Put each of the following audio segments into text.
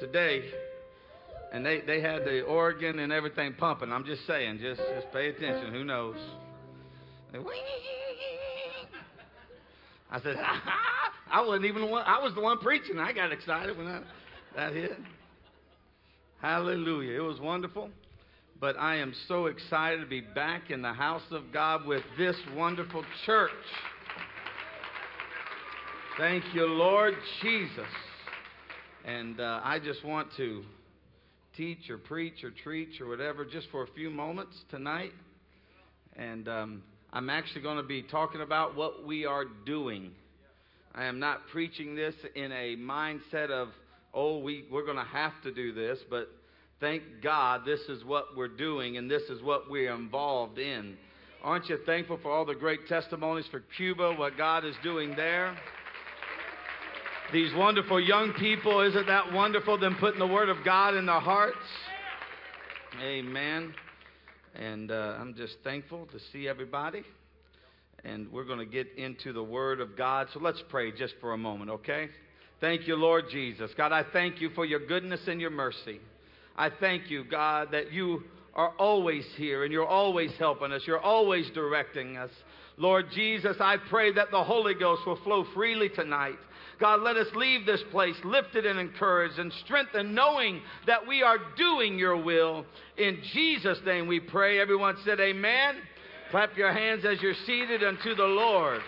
today, and they, they had the organ and everything pumping. I'm just saying, just just pay attention. Who knows? I said, I wasn't even the one. I was the one preaching. I got excited when that, that hit. Hallelujah. It was wonderful. But I am so excited to be back in the house of God with this wonderful church. Thank you, Lord Jesus. And uh, I just want to teach or preach or treat or whatever just for a few moments tonight. And um, I'm actually going to be talking about what we are doing. I am not preaching this in a mindset of, oh, we, we're going to have to do this, but thank God this is what we're doing and this is what we're involved in. Aren't you thankful for all the great testimonies for Cuba, what God is doing there? These wonderful young people, isn't that wonderful? Them putting the Word of God in their hearts. Amen. And uh, I'm just thankful to see everybody. And we're going to get into the Word of God. So let's pray just for a moment, okay? Thank you, Lord Jesus. God, I thank you for your goodness and your mercy. I thank you, God, that you are always here and you're always helping us. You're always directing us. Lord Jesus, I pray that the Holy Ghost will flow freely tonight. God, let us leave this place lifted and encouraged and strengthened, knowing that we are doing your will. In Jesus' name we pray. Everyone said, Amen. Clap your hands as you're seated unto the Lord.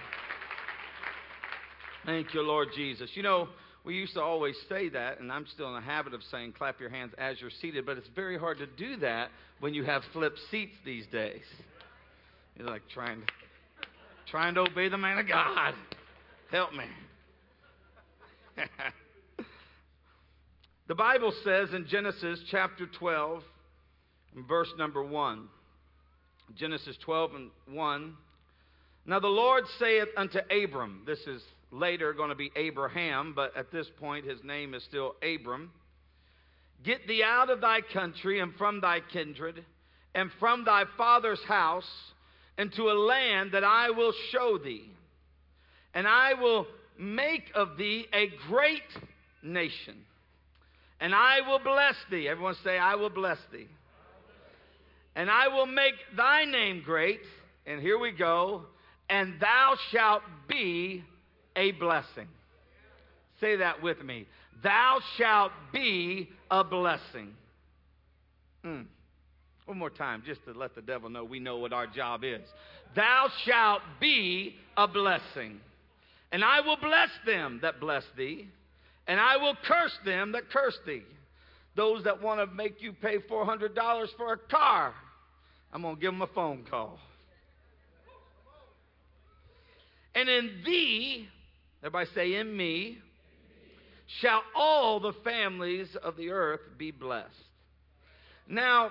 Thank you, Lord Jesus. You know, we used to always say that, and I'm still in the habit of saying clap your hands as you're seated, but it's very hard to do that when you have flipped seats these days. You're like trying to, trying to obey the man of God. Help me. the Bible says in Genesis chapter 12, verse number 1. Genesis 12 and 1. Now the Lord saith unto Abram, this is later going to be Abraham, but at this point his name is still Abram. Get thee out of thy country and from thy kindred and from thy father's house into a land that I will show thee. And I will make of thee a great nation. And I will bless thee. Everyone say, I will bless thee. And I will make thy name great. And here we go. And thou shalt be a blessing. Say that with me. Thou shalt be a blessing. Hmm. One more time, just to let the devil know we know what our job is. Thou shalt be a blessing. And I will bless them that bless thee, and I will curse them that curse thee. Those that want to make you pay $400 for a car, I'm going to give them a phone call. And in thee, everybody say, in me, shall all the families of the earth be blessed. Now,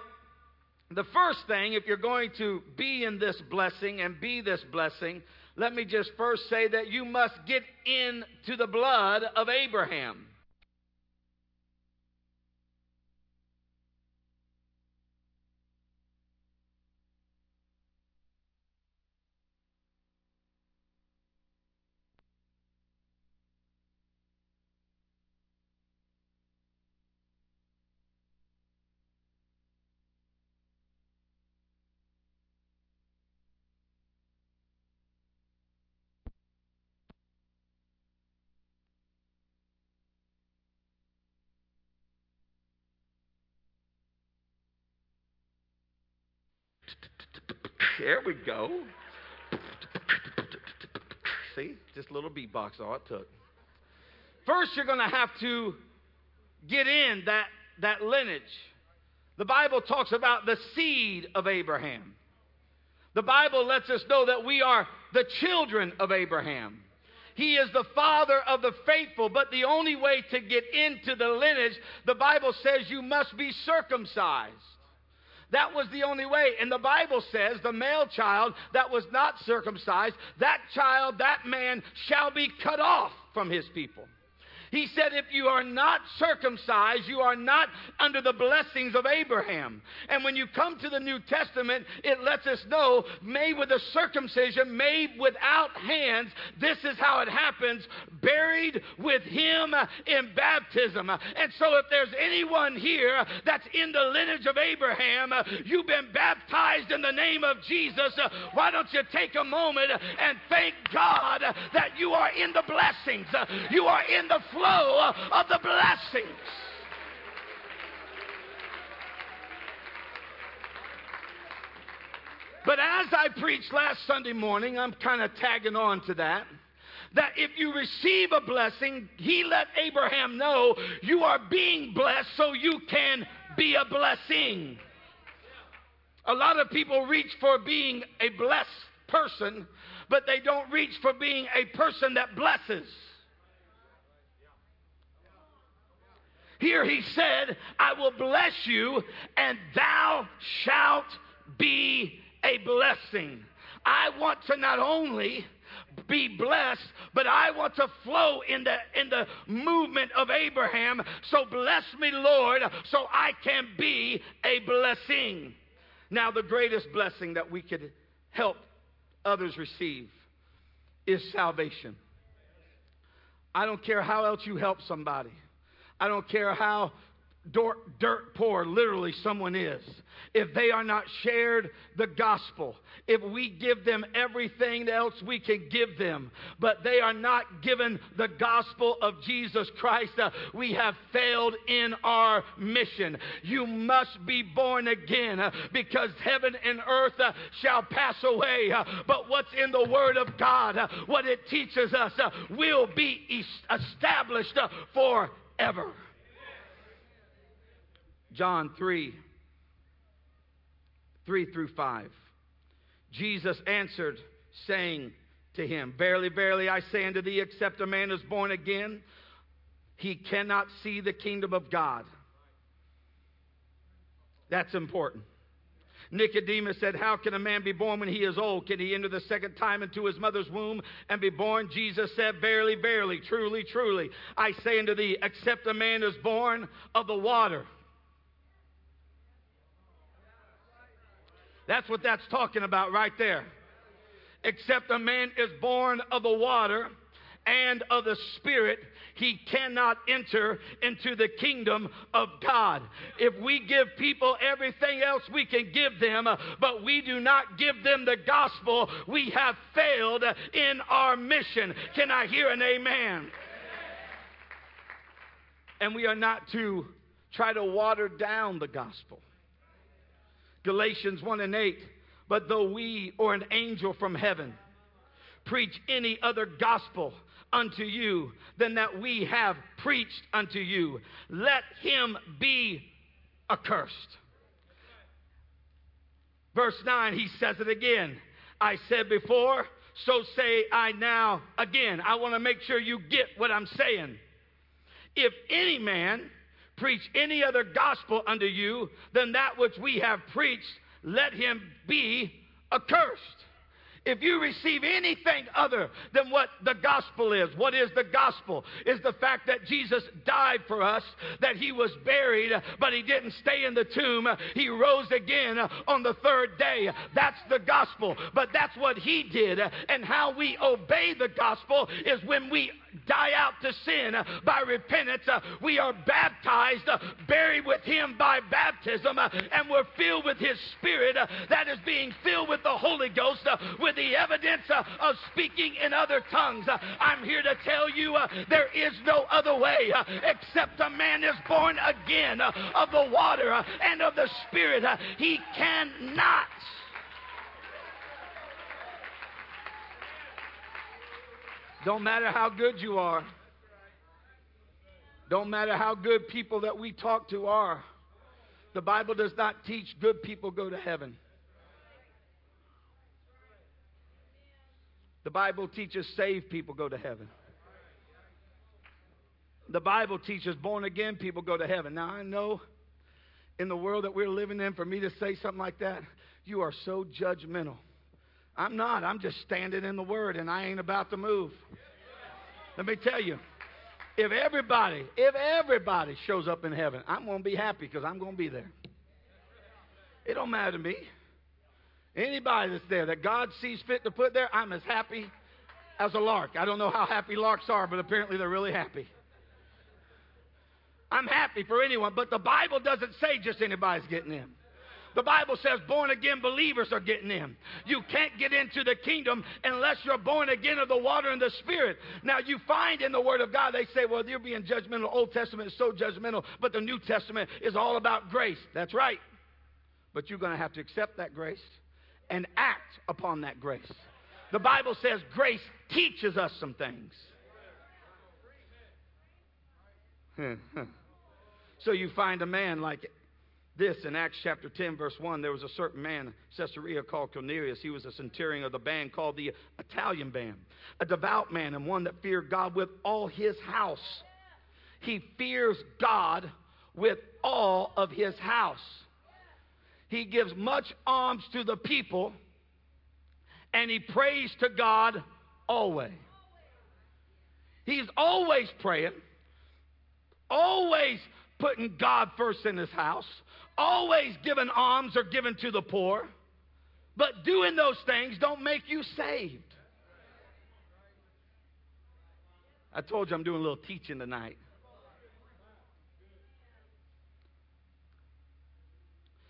the first thing, if you're going to be in this blessing and be this blessing, let me just first say that you must get into the blood of Abraham. There we go. See, just a little beatbox, all it took. First, you're going to have to get in that, that lineage. The Bible talks about the seed of Abraham. The Bible lets us know that we are the children of Abraham. He is the father of the faithful, but the only way to get into the lineage, the Bible says you must be circumcised. That was the only way. And the Bible says the male child that was not circumcised, that child, that man shall be cut off from his people. He said, If you are not circumcised, you are not under the blessings of Abraham. And when you come to the New Testament, it lets us know made with a circumcision, made without hands. This is how it happens buried with him in baptism. And so, if there's anyone here that's in the lineage of Abraham, you've been baptized in the name of Jesus. Why don't you take a moment and thank God that you are in the blessings? You are in the flow of the blessings. But as I preached last Sunday morning, I'm kind of tagging on to that. That if you receive a blessing, he let Abraham know you are being blessed so you can be a blessing. A lot of people reach for being a blessed person, but they don't reach for being a person that blesses. Here he said, I will bless you, and thou shalt be a blessing. I want to not only be blessed, but I want to flow in the in the movement of Abraham. So bless me, Lord, so I can be a blessing. Now, the greatest blessing that we could help others receive is salvation. I don't care how else you help somebody. I don't care how dirt poor literally someone is. If they are not shared the gospel if we give them everything else we can give them but they are not given the gospel of jesus christ uh, we have failed in our mission. You must be born again uh, because heaven and earth uh, shall pass away uh, but what's in the word of god uh, what it teaches us uh, will be established forever John 3 3 through 5. Jesus answered, saying to him, Verily, verily, I say unto thee, except a man is born again, he cannot see the kingdom of God. That's important. Nicodemus said, How can a man be born when he is old? Can he enter the second time into his mother's womb and be born? Jesus said, Verily, verily, truly, truly, I say unto thee, except a man is born of the water That's what that's talking about right there. Except a man is born of the water and of the Spirit, he cannot enter into the kingdom of God. If we give people everything else we can give them, but we do not give them the gospel, we have failed in our mission. Can I hear an amen? And we are not to try to water down the gospel. Galatians 1 and 8. But though we or an angel from heaven preach any other gospel unto you than that we have preached unto you, let him be accursed. Verse 9, he says it again. I said before, so say I now again. I want to make sure you get what I'm saying. If any man preach any other gospel unto you than that which we have preached, let him be accursed. If you receive anything other than what the gospel is, what is the gospel? Is the fact that Jesus died for us, that he was buried, but he didn't stay in the tomb. He rose again on the third day. That's the gospel. But that's what he did. And how we obey the gospel is when we die out to sin uh, by repentance. Uh, we are baptized, uh, buried with Him by baptism, and we're filled with His Spirit that is being filled with the Holy Ghost with the evidence of speaking in other tongues. I'm here to tell you there is no other way except a man is born again of the water and of the Spirit. He cannot Don't matter how good you are. Don't matter how good people that we talk to are. The Bible does not teach good people go to heaven. The Bible teaches saved people go to heaven. The Bible teaches born again people go to heaven. Now, I know in the world that we're living in, for me to say something like that, you are so judgmental. I'm not. I'm just standing in the Word and I ain't about to move. Let me tell you, If everybody, if everybody shows up in heaven, I'm going to be happy because I'm going to be there. It don't matter to me. Anybody that's there that God sees fit to put there, I'm as happy as a lark. I don't know how happy larks are, but apparently they're really happy. I'm happy for anyone, but the Bible doesn't say just anybody's getting in. The Bible says born again believers are getting in. You can't get into the kingdom unless you're born again of the water and the Spirit. Now, you find in the Word of God, they say, well, you're being judgmental. Old Testament is so judgmental, but the New Testament is all about grace. That's right. But you're going to have to accept that grace and act upon that grace. The Bible says grace teaches us some things. so you find a man like this in Acts chapter 10, verse 1. There was a certain man, Caesarea, called Cornelius. He was a centurion of the band called the Italian band, a devout man and one that feared God with all his house. He fears God with all of his house. He gives much alms to the people and he prays to God always. He's always praying, always putting God first in his house, always giving alms or giving to the poor. But doing those things don't make you saved. I told you I'm doing a little teaching tonight.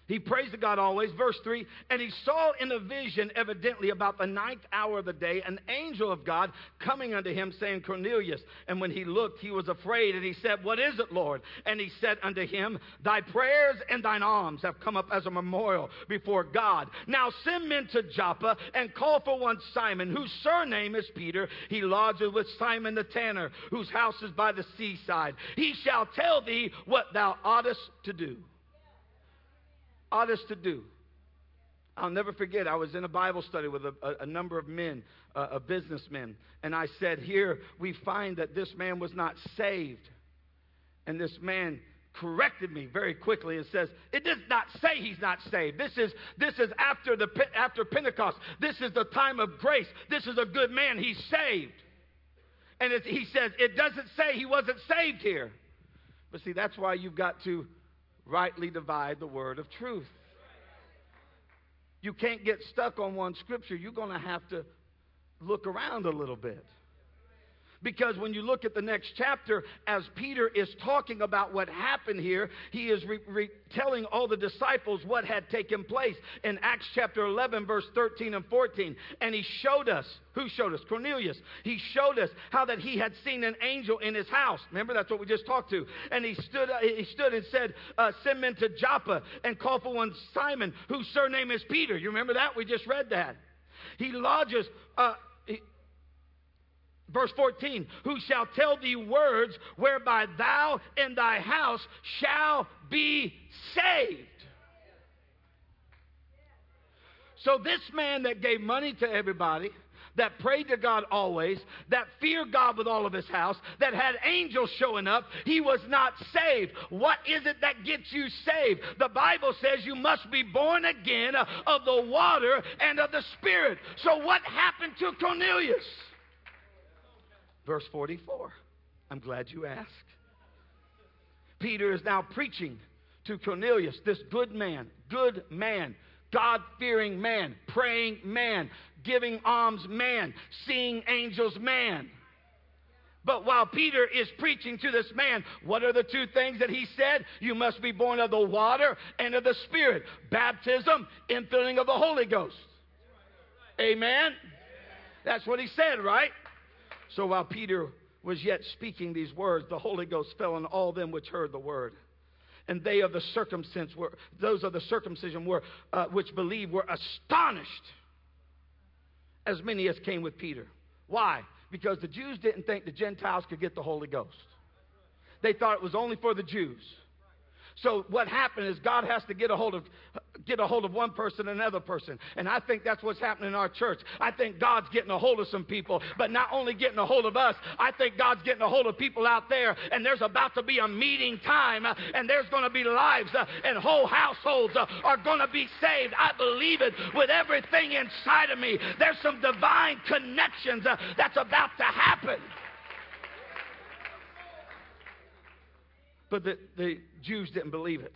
He prays to God always. Verse 3 And he saw in a vision, evidently about the ninth hour of the day, an angel of God coming unto him, saying, Cornelius. And when he looked, he was afraid, and he said, What is it, Lord? And he said unto him, Thy prayers and thine alms have come up as a memorial before God. Now send men to Joppa and call for one Simon, whose surname is Peter. He lodges with Simon the tanner, whose house is by the seaside. He shall tell thee what thou oughtest to do us to do. I'll never forget, I was in a Bible study with a, a, a number of men, uh, a businessmen, and I said, Here we find that this man was not saved. And this man corrected me very quickly and says, It does not say he's not saved. This is, this is after, the, after Pentecost. This is the time of grace. This is a good man. He's saved. And he says, It doesn't say he wasn't saved here. But see, that's why you've got to rightly divide the word of truth. You can't get stuck on one scripture. You're going to have to look around a little bit. Because when you look at the next chapter, as Peter is talking about what happened here, he is re- re- telling all the disciples what had taken place in Acts chapter 11, verse 13 and 14. And he showed us, who showed us? Cornelius. He showed us how that he had seen an angel in his house. Remember, that's what we just talked to. And he stood, uh, he stood and said, uh, Send men to Joppa and call for one Simon, whose surname is Peter. You remember that? We just read that. He lodges. Uh, Verse 14, who shall tell thee words whereby thou and thy house shall be saved. So, this man that gave money to everybody, that prayed to God always, that feared God with all of his house, that had angels showing up, he was not saved. What is it that gets you saved? The Bible says you must be born again of the water and of the Spirit. So, what happened to Cornelius? Verse 44. I'm glad you asked. Peter is now preaching to Cornelius, this good man, good man, God fearing man, praying man, giving alms man, seeing angels man. But while Peter is preaching to this man, what are the two things that he said? You must be born of the water and of the Spirit. Baptism, infilling of the Holy Ghost. Amen? That's what he said, right? So while Peter was yet speaking these words, the Holy Ghost fell on all them which heard the word. And they of the circumcision were, those of the circumcision were, uh, which believed were astonished, as many as came with Peter. Why? Because the Jews didn't think the Gentiles could get the Holy Ghost. They thought it was only for the Jews. So what happened is God has to get a hold of get a hold of one person and another person. And I think that's what's happening in our church. I think God's getting a hold of some people, but not only getting a hold of us, I think God's getting a hold of people out there and there's about to be a meeting time uh, and there's going to be lives uh, and whole households uh, are going to be saved. I believe it with everything inside of me. There's some divine connections that's about to happen. But the, the Jews didn't believe it.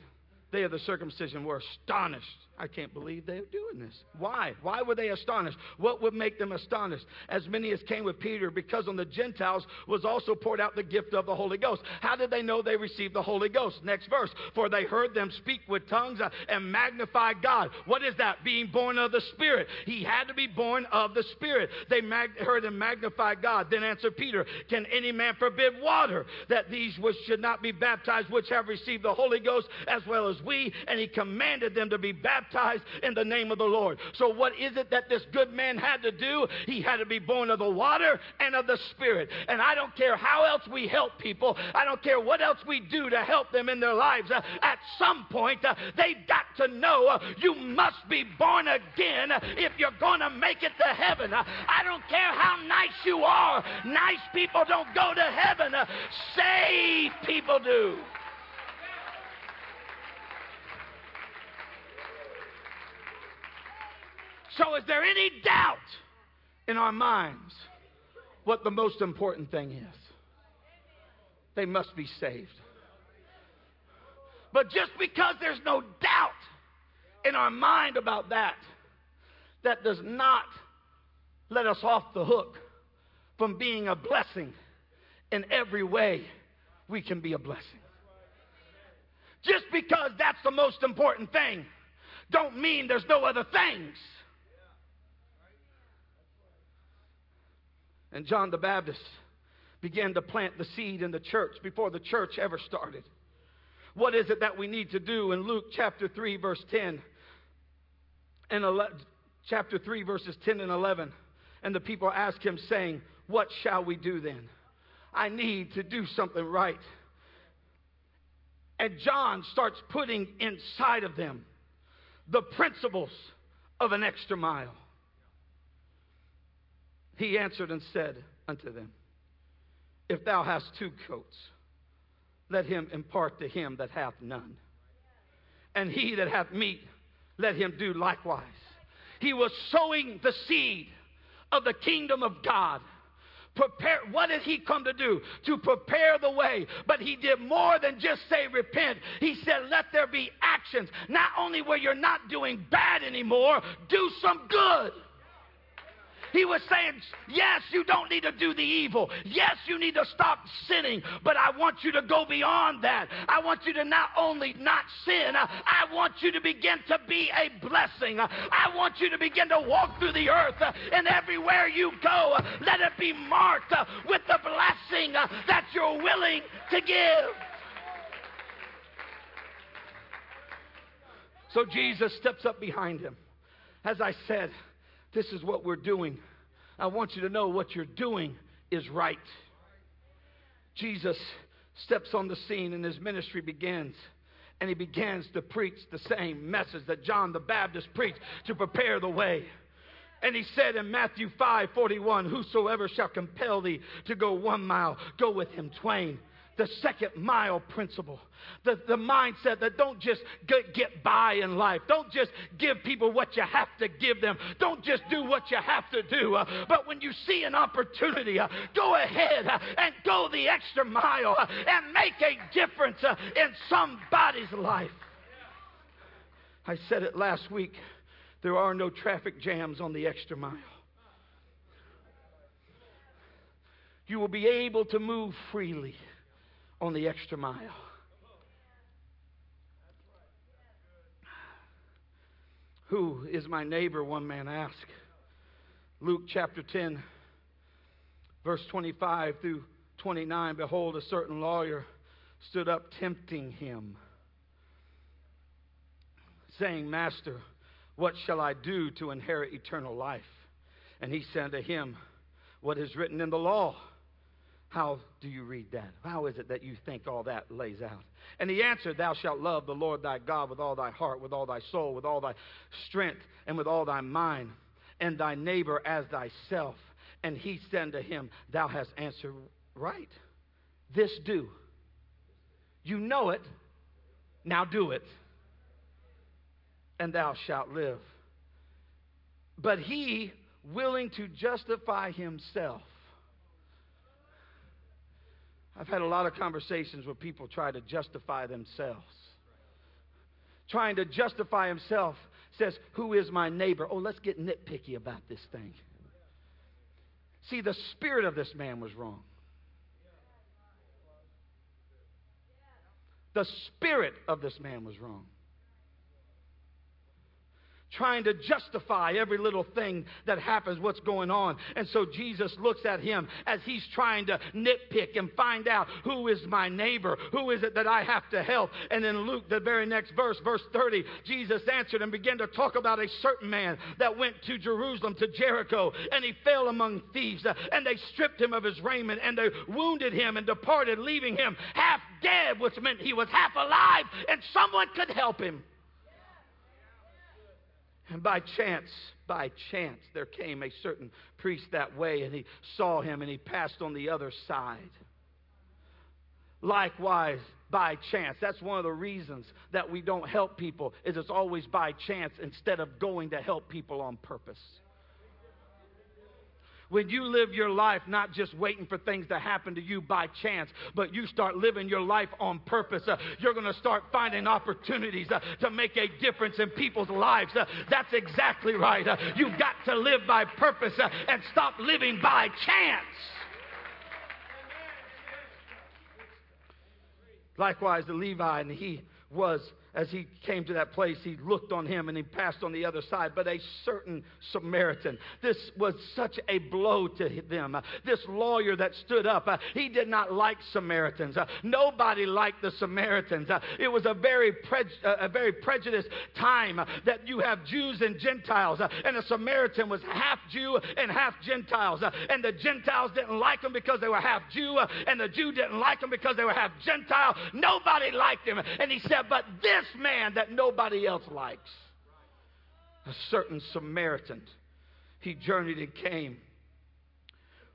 They of the circumcision were astonished. I can't believe they're doing this. Why? Why were they astonished? What would make them astonished? As many as came with Peter, because on the Gentiles was also poured out the gift of the Holy Ghost. How did they know they received the Holy Ghost? Next verse. For they heard them speak with tongues uh, and magnify God. What is that? Being born of the Spirit. He had to be born of the Spirit. They mag- heard him magnify God. Then answered Peter, Can any man forbid water that these which should not be baptized, which have received the Holy Ghost as well as we? And he commanded them to be baptized in the name of the Lord. So, what is it that this good man had to do? He had to be born of the water and of the Spirit. And I don't care how else we help people, I don't care what else we do to help them in their lives. Uh, at some point, uh, they've got to know uh, you must be born again if you're going to make it to heaven. Uh, I don't care how nice you are, nice people don't go to heaven, uh, saved people do. So, is there any doubt in our minds what the most important thing is? They must be saved. But just because there's no doubt in our mind about that, that does not let us off the hook from being a blessing in every way we can be a blessing. Just because that's the most important thing don't mean there's no other things. And John the Baptist began to plant the seed in the church before the church ever started. What is it that we need to do in Luke chapter 3, verse 10 and 11, chapter 3, verses 10 and 11? And the people ask him, saying, What shall we do then? I need to do something right. And John starts putting inside of them the principles of an extra mile. He answered and said unto them, If thou hast two coats, let him impart to him that hath none. And he that hath meat, let him do likewise. He was sowing the seed of the kingdom of God. Prepare, what did he come to do? To prepare the way. But he did more than just say repent. He said, let there be actions. Not only where you're not doing bad anymore, do some good. He was saying, Yes, you don't need to do the evil. Yes, you need to stop sinning. But I want you to go beyond that. I want you to not only not sin, uh, I want you to begin to be a blessing. Uh, I want you to begin to walk through the earth, uh, and everywhere you go, let it be marked with the blessing that you're willing to give. So Jesus steps up behind him. As I said, this is what we're doing. I want you to know what you're doing is right. Jesus steps on the scene and his ministry begins. And he begins to preach the same message that John the Baptist preached to prepare the way. And he said in Matthew 5 41, Whosoever shall compel thee to go one mile, go with him twain the second mile principle. The, the mindset that don't just get, get by in life. Don't just give people what you have to give them. Don't just do what you have to do. Uh, but when you see an opportunity, uh, go ahead uh, and go the extra mile uh, and make a difference uh, in somebody's life. I said it last week. There are no traffic jams on the extra mile. You will be able to move freely on the extra mile. Who is my neighbor? One man asked. Luke chapter 10, verse 25 through 29. Behold, a certain lawyer stood up tempting him, saying, Master, what shall I do to inherit eternal life? And he said to him, What is written in the law? How do you read that? How is it that you think all that lays out? And he answered, Thou shalt love the Lord thy God with all thy heart, with all thy soul, with all thy strength, and with all thy mind, and thy neighbor as thyself. And he said to him, Thou hast answered right. This do. You know it, now do it, and thou shalt live. But he, willing to justify himself, I've had a lot of conversations where people try to justify themselves. Trying to justify himself says, Who is my neighbor? Oh, let's get nitpicky about this thing. See, the spirit of this man was wrong. The spirit of this man was wrong trying to justify every little thing that happens, what's going on. And so Jesus looks at him as he's trying to nitpick and find out who is my neighbor, who is it that I have to help. And then Luke, the very next verse, verse 30, Jesus answered and began to talk about a certain man that went to Jerusalem, to Jericho, and he fell among thieves, uh, and they stripped him of his raiment, and they wounded him and departed, leaving him half dead, which meant he was half alive, and someone could help him. And by chance, by chance, there came a certain priest that way, and he saw him and he passed on the other side. Likewise, by chance. That's one of the reasons that we don't help people is it's always by chance instead of going to help people on purpose. When you live your life not just waiting for things to happen to you by chance, but you start living your life on purpose, uh, you're going to start finding opportunities uh, to make a difference in people's lives. Uh, that's exactly right. Uh, you've got to live by purpose uh, and stop living by chance. Likewise, the Levi, and he was as he came to that place, he looked on him and he passed on the other side. But a certain Samaritan, this was such a blow to them. This lawyer that stood up, uh, he did not like Samaritans. Uh, nobody liked the Samaritans. Uh, it was a very, a very prejudiced time that you have Jews and Gentiles, and a Samaritan was half Jew and half Gentiles. and the Gentiles didn't like him because they were half Jew, and the Jew didn't like him because they were half Gentile. Nobody liked him. And he said, But this this man that nobody else likes. A certain Samaritan. He journeyed and came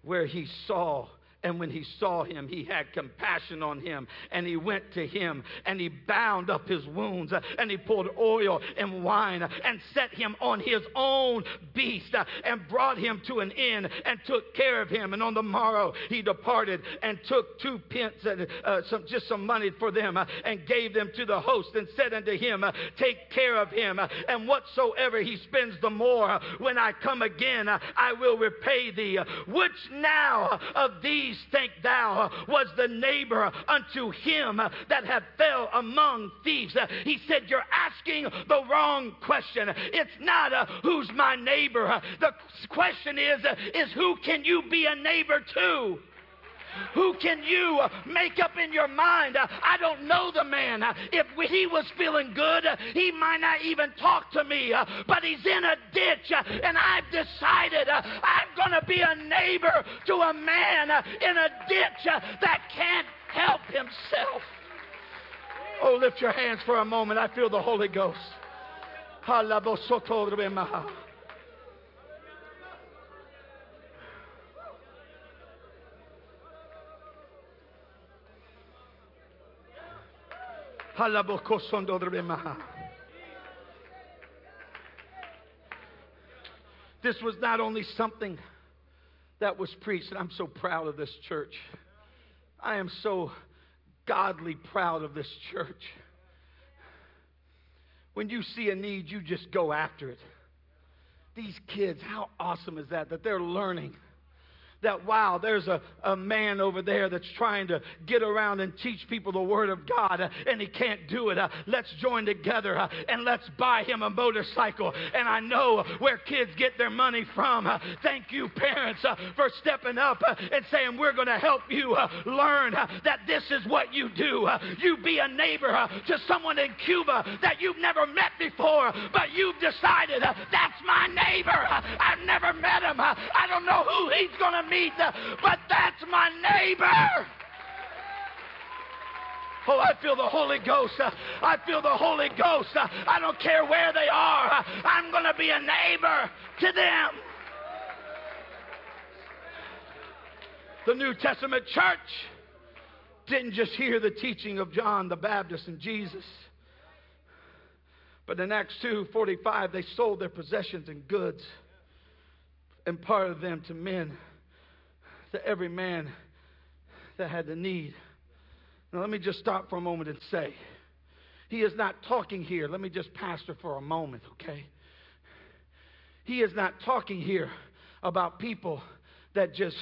where he saw and when he saw him, he had compassion on him. And he went to him and he bound up his wounds and he poured oil and wine and set him on his own beast and brought him to an inn and took care of him. And on the morrow he departed and took two pence and uh, some, just some money for them and gave them to the host and said unto him, Take care of him. and whatsoever he spends the more, when I come again, I will repay thee. Which now of these think thou was the neighbor unto him that had fell among thieves? He said, You're asking the wrong question. It's not uh, who's my neighbor. The question is, uh, is who can you be a neighbor to? Who can you make up in your mind? I don't know the man. If he was feeling good, he might not even talk to me, but he's in a ditch, and I've decided I'm going to be a neighbor to a man in a ditch that can't help himself. Oh, lift your hands for a moment. I feel the Holy Ghost. This was not only something that was preached, and I'm so proud of this church. I am so godly proud of this church. When you see a need, you just go after it. These kids, how awesome is that? That they're learning that, wow, there's a, a man over there that's trying to get around and teach people the Word of God, uh, and he can't do it. Uh, let's join together uh, and let's buy him a motorcycle. And I know where kids get their money from. Uh, thank you, parents, uh, for stepping up uh, and saying, We're going to help you learn that this is what you do. you be a neighbor to someone in Cuba that you've never met before, but you've decided that's my neighbor. I've never met him. I don't know who he's going to meet meet, but that's my neighbor. Oh, I feel the Holy Ghost. I feel the Holy Ghost. I don't care where they are. I'm going to be a neighbor to them. The New Testament church didn't just hear the teaching of John the Baptist and Jesus. But in Acts 2:45 they sold their possessions and goods and parted them to men to every man that had the need. Now, let me just stop for a moment and say, he is not talking here. Let me just pastor for a moment, okay? He is not talking here about people that just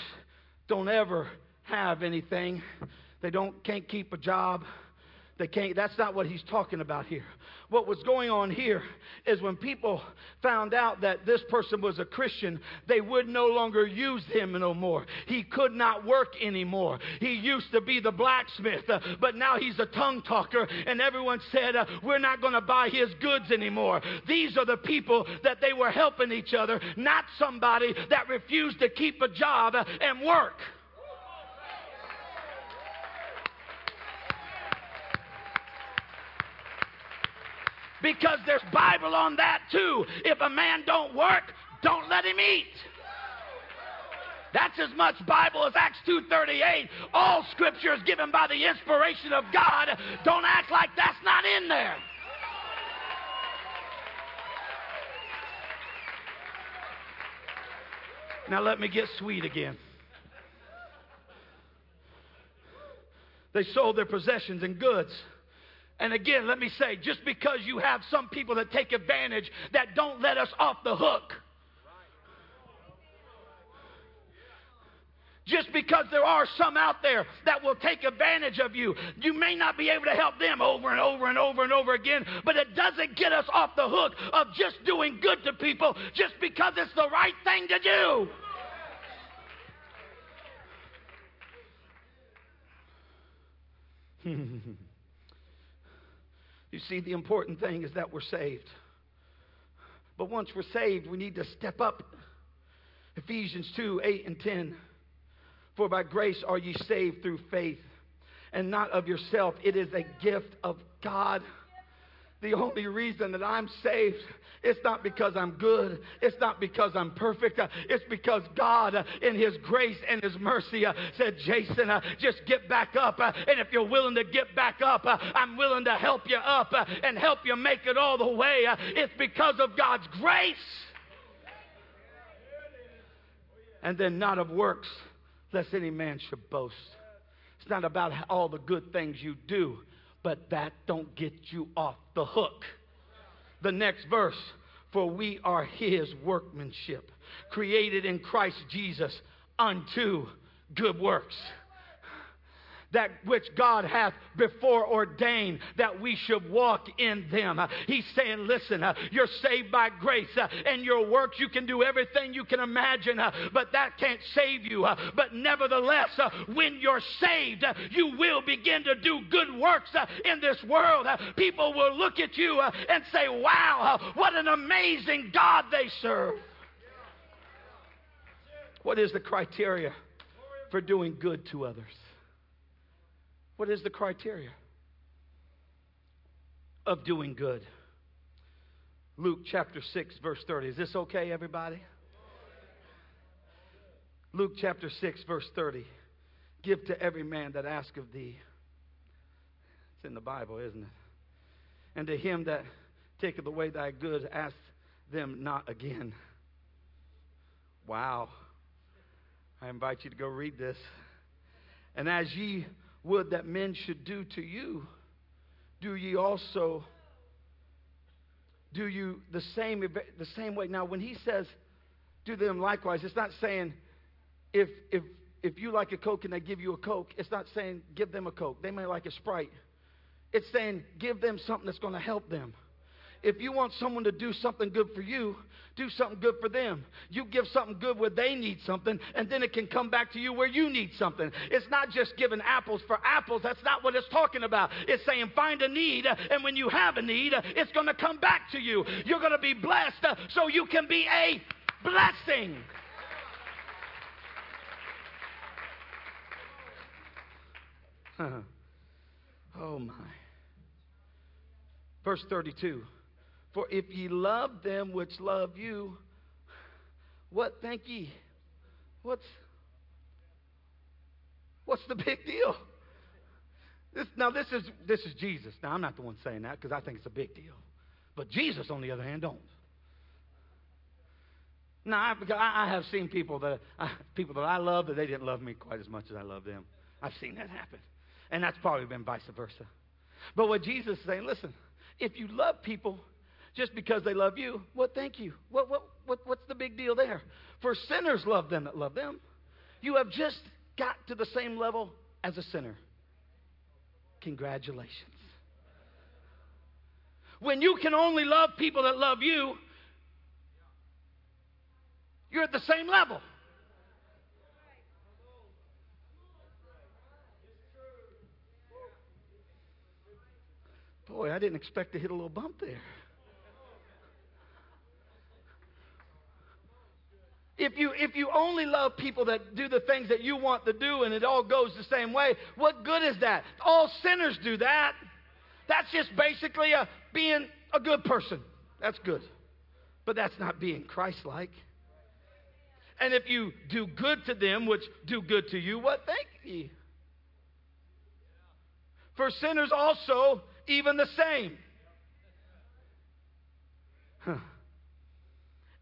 don't ever have anything. They don't can't keep a job. They can't that's not what he's talking about here what was going on here is when people found out that this person was a Christian, they would no longer use him no more. He could not work anymore. He used to be the blacksmith, uh, but now he's a tongue talker, and everyone said, uh, We're not going to buy his goods anymore. These are the people that they were helping each other, not somebody that refused to keep a job uh, and work. Because there's Bible on that too. If a man don't work, don't let him eat. That's as much Bible as Acts 2:38. All scripture is given by the inspiration of God. Don't act like that's not in there. Now let me get sweet again. They sold their possessions and goods and again, let me say, just because you have some people that take advantage that don't let us off the hook. Just because there are some out there that will take advantage of you, you may not be able to help them over and over and over and over again, but it doesn't get us off the hook of just doing good to people just because it's the right thing to do. You see, the important thing is that we're saved. But once we're saved, we need to step up. Ephesians 2 8 and 10. For by grace are ye saved through faith, and not of yourself. It is a gift of God. The only reason that I'm saved it's not because I'm good. It's not because I'm perfect. It's because God, in His grace and His mercy, said, Jason, just get back up. And if you're willing to get back up, I'm willing to help you up and help you make it all the way. It's because of God's grace. And then not of works, lest any man should boast. It's not about all the good things you do, but that don't get you off the hook the next verse. For we are his workmanship, created in Christ Jesus unto good works that which God hath before ordained that we should walk in them. He's saying, listen, uh, you're saved by grace, uh, and your works, you can do everything you can imagine, uh, but that can't save you. Uh, but nevertheless, uh, when you're saved, uh, you will begin to do good works in this world. People will look at you and say, wow, what an amazing God they serve. What is the criteria for doing good to others? What is the criteria of doing good? Luke chapter 6, verse 30. Is this okay, everybody? Luke chapter 6, verse 30. Give to every man that ask of thee. It's in the Bible, isn't it? And to him that taketh away thy goods, ask them not again. Wow. I invite you to go read this. And as ye would that men should do to you, do ye also do you the same the same way. Now, when he says do them likewise, it's not saying if if if you like a Coke and they give you a Coke, it's not saying give them a Coke. They may like a Sprite. It's saying give them something that's going to help them. If you want someone to do something good for you, do something good for them. You give something good where they need something, and then it can come back to you where you need something. It's not just giving apples for apples. That's not what it's talking about. It's saying find a need, and when you have a need, it's going to come back to you. You're going to be blessed so you can be a blessing. oh my. Verse 32. For if ye love them which love you, what think ye? What's what's the big deal? This, now this is this is Jesus. Now I'm not the one saying that because I think it's a big deal, but Jesus, on the other hand, don't. Now I, I have seen people that I, people that I love that they didn't love me quite as much as I love them. I've seen that happen. And that's probably been vice versa. But what Jesus is saying, listen, if you love people just because they love you, well, thank you. What, what, what, what's the big deal there? For sinners love them that love them. You have just got to the same level as a sinner. Congratulations. When you can only love people that love you, you're at the same level. Boy, I didn't expect to hit a little bump there. If you, if you only love people that do the things that you want to do and it all goes the same way, what good is that? All sinners do that. That's just basically a, being a good person. That's good. But that's not being Christ like. And if you do good to them, which do good to you, what thank ye? For sinners also, even the same. Huh.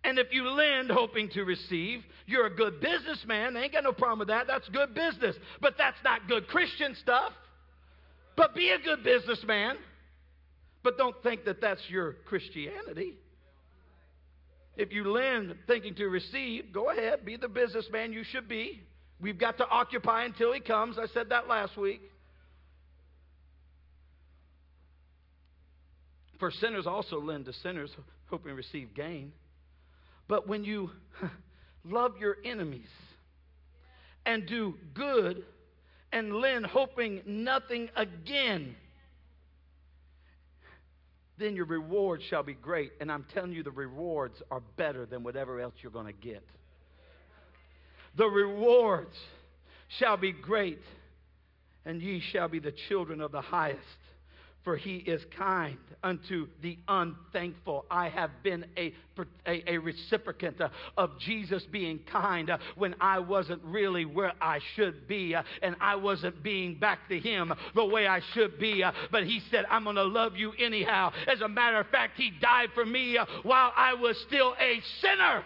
And if you lend hoping to receive, you're a good businessman. They ain't got no problem with that. That's good business. But that's not good Christian stuff. But be a good businessman. But don't think that that's your Christianity. If you lend thinking to receive, go ahead, be the businessman you should be. We've got to occupy until he comes. I said that last week. For sinners also lend to sinners, hoping to receive gain. But when you love your enemies and do good and lend, hoping nothing again, then your reward shall be great. And I'm telling you, the rewards are better than whatever else you're going to get. The rewards shall be great, and ye shall be the children of the highest for he is kind unto the unthankful. I have been a, a, a reciprocant uh, of Jesus being kind uh, when I wasn't really where I should be uh, and I wasn't being back to him the way I should be. But he said, I'm going to love you anyhow. As a matter of fact, he died for me while I was still a sinner.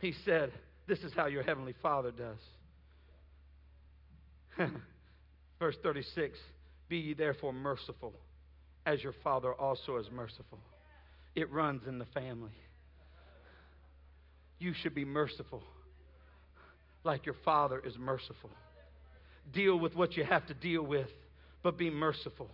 He said, This is how your heavenly Father does. Verse 36 Be ye therefore merciful, as your Father also is merciful. It runs in the family. You should be merciful, like your Father is merciful. Deal with what you have to deal with, but be merciful.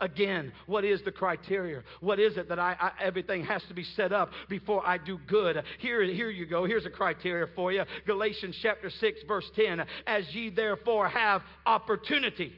Again, what is the criteria? What is it that I, I, everything has to be set up before I do good? Here, here you go. Here's a criteria for you. Galatians chapter 6, verse 10. As ye therefore have opportunity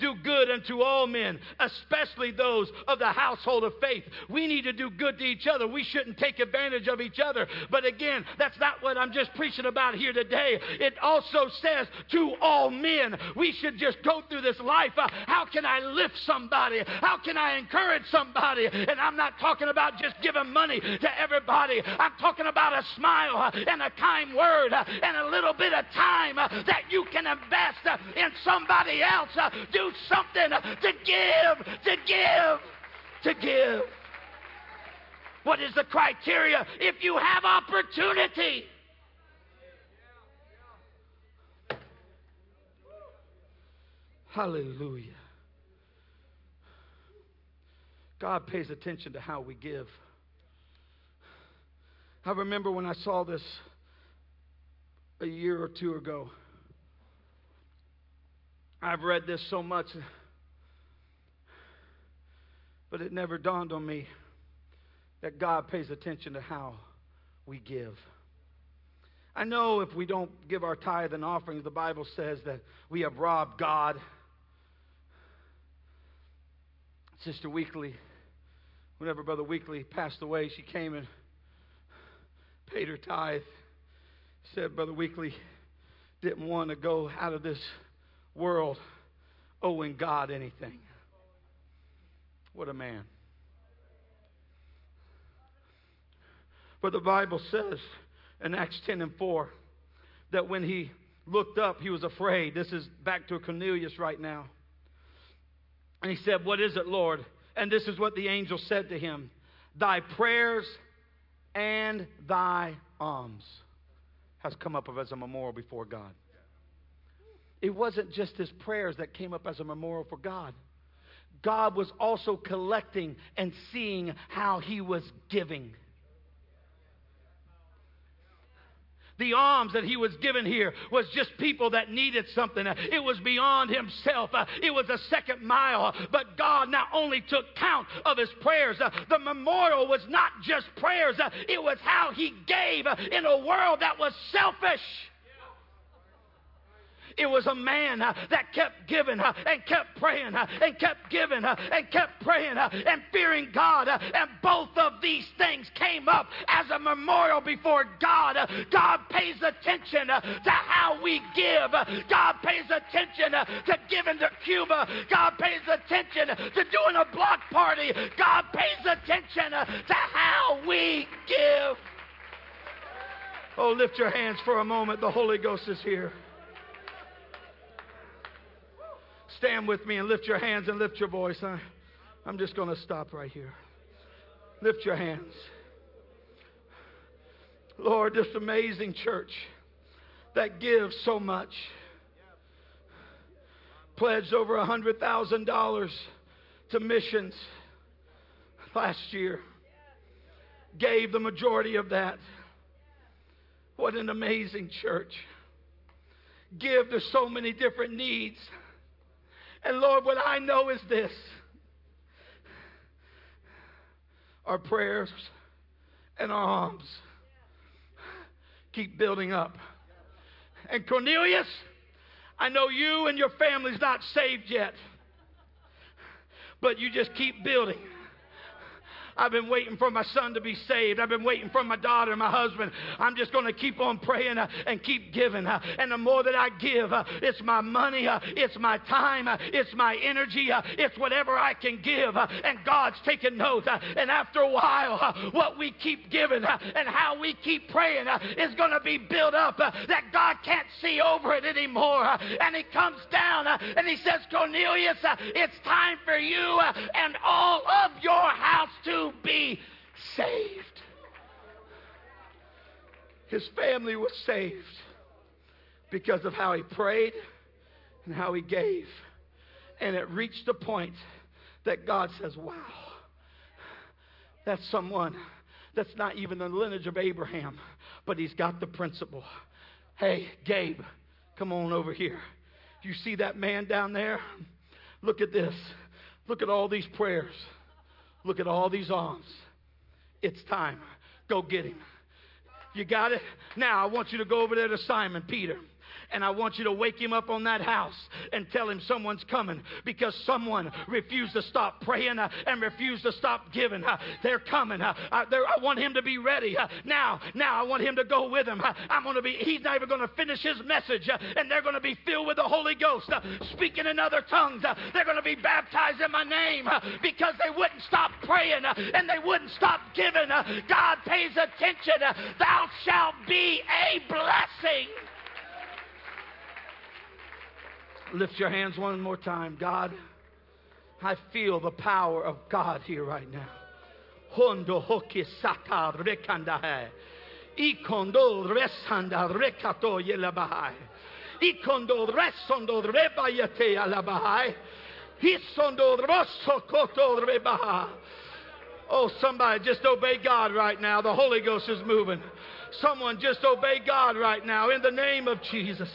Do good unto all men, especially those of the household of faith. We need to do good to each other. We shouldn't take advantage of each other. But again, that's not what I'm just preaching about here today. It also says to all men, we should just go through this life. Uh, how can I lift somebody? How can I encourage somebody? And I'm not talking about just giving money to everybody. I'm talking about a smile uh, and a kind word uh, and a little bit of time uh, that you can invest in somebody else. Uh, something to give, to give, to give. What is the criteria? If you have opportunity. Hallelujah. God pays attention to how we give. I remember when I saw this a year or two ago. I've read this so much, but it never dawned on me that God pays attention to how we give. I know if we don't give our tithe and offerings, the Bible says that we have robbed God. Sister Weekly, whenever Brother Weekly passed away, she came and paid her tithe. Said Brother Weekly didn't want to go out of this world oh, owing God anything. What a man. But the Bible says in Acts 10 and 4 that when he looked up, he was afraid. This is back to Cornelius right now. And he said, What is it, Lord? And this is what the angel said to him thy prayers and thy alms has come up as a memorial before God. It wasn't just his prayers that came up as a memorial for God. God was also collecting and seeing how he was giving. The alms that he was given here was just people that needed something. It was beyond himself. It was a second mile. But God not only took count of his prayers, the memorial was not just prayers, it was how he gave in a world that was selfish. It was a man uh, that kept giving uh, and kept praying uh, and kept giving uh, and kept praying uh, and fearing God. Uh, and both of these things came up as a memorial before God. God pays attention to how we give. God pays attention to giving to Cuba. God pays attention to doing a block party. God pays attention to how we give. Oh, lift your hands for a moment. The Holy Ghost is here. Stand with me and lift your hands and lift your voice. I, I'm just going to stop right here. Lift your hands. Lord, this amazing church that gives so much pledged over a $100,000 to missions last year, gave the majority of that. What an amazing church. Give to so many different needs. And Lord, what I know is this our prayers and our alms keep building up. And Cornelius, I know you and your family's not saved yet, but you just keep building. I've been waiting for my son to be saved. I've been waiting for my daughter, my husband. I'm just going to keep on praying uh, and keep giving. Uh, and the more that I give, uh, it's my money, uh, it's my time, uh, it's my energy, uh, it's whatever I can give. and God's taking note. and after a while, what we keep giving and how we keep praying is going to be built up that God can't see over it anymore. and He comes down and He says, Cornelius, it's time for you and all of your house to be saved. His family was saved because of how he prayed and how he gave. And it reached a point that God says, Wow, that's someone that's not even the lineage of Abraham, but he's got the principle. Hey, Gabe, come on over here. You see that man down there? Look at this. Look at all these prayers. Look at all these alms. It's time. Go get him. You got it? Now I want you to go over there to Simon Peter and I want you to wake him up on that house and tell him someone's coming because someone refused to stop praying uh, and refused to stop giving. Uh, they're coming. Uh, I want him to be ready. Uh, now, now I want him to go with him. Uh, I'm going to be, he's not even going to finish his message uh, and they're going to be filled with the Holy Ghost, speaking in other tongues. they're going to be baptized in my name because they wouldn't stop praying and they wouldn't stop giving. God pays attention. Thou shalt be a blessing. Lift your hands one more time. God, I feel the power of God here right now. Hondo hoki sata rekandahe. Ikondo resanda rekato yelabahai. Ikondo resondo rebayate alabahai. Hisondo. Oh, somebody just obey God right now. The Holy Ghost is moving. Someone just obey God right now in the name of Jesus.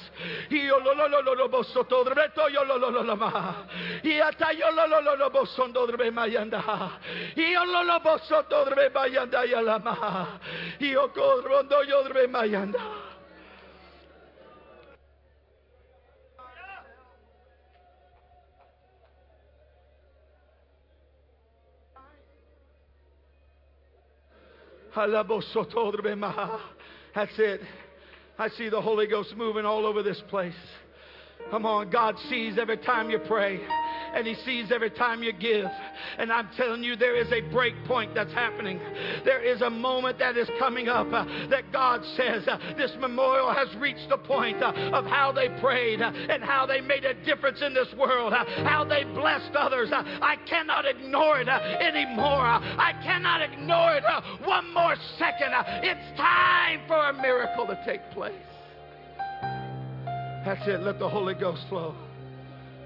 That's it. I see the Holy Ghost moving all over this place. Come on, God sees every time you pray and He sees every time you give. And I'm telling you, there is a break point that's happening. There is a moment that is coming up uh, that God says uh, this memorial has reached the point uh, of how they prayed uh, and how they made a difference in this world, uh, how they blessed others. Uh, I cannot ignore it anymore. I cannot ignore it one more second. It's time for a miracle to take place. That's it. Let the Holy Ghost flow.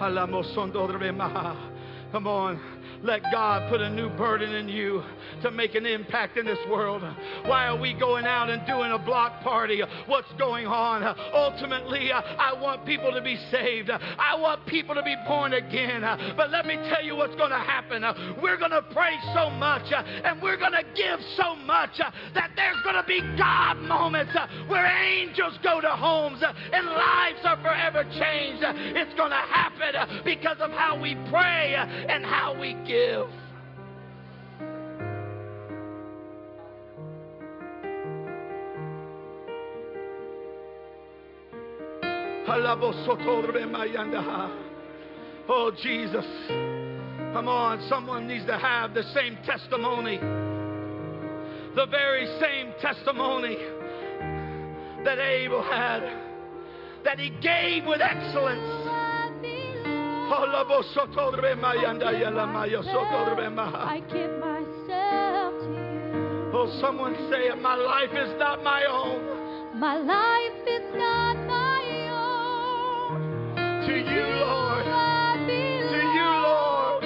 Alamo son dorbe más. Come on. Let God put a new burden in you to make an impact in this world. Why are we going out and doing a block party? What's going on? Ultimately, I want people to be saved. I want people to be born again. But let me tell you what's going to happen. We're going to pray so much and we're going to give so much that there's going to be God moments where angels go to homes and lives are forever changed. It's going to happen because of how we pray and how we give. Oh, Jesus. Come on, someone needs to have the same testimony. The very same testimony that Abel had, that he gave with excellence. I give myself to you. Oh, someone say it. My life is not my own. My life is not my own. To you,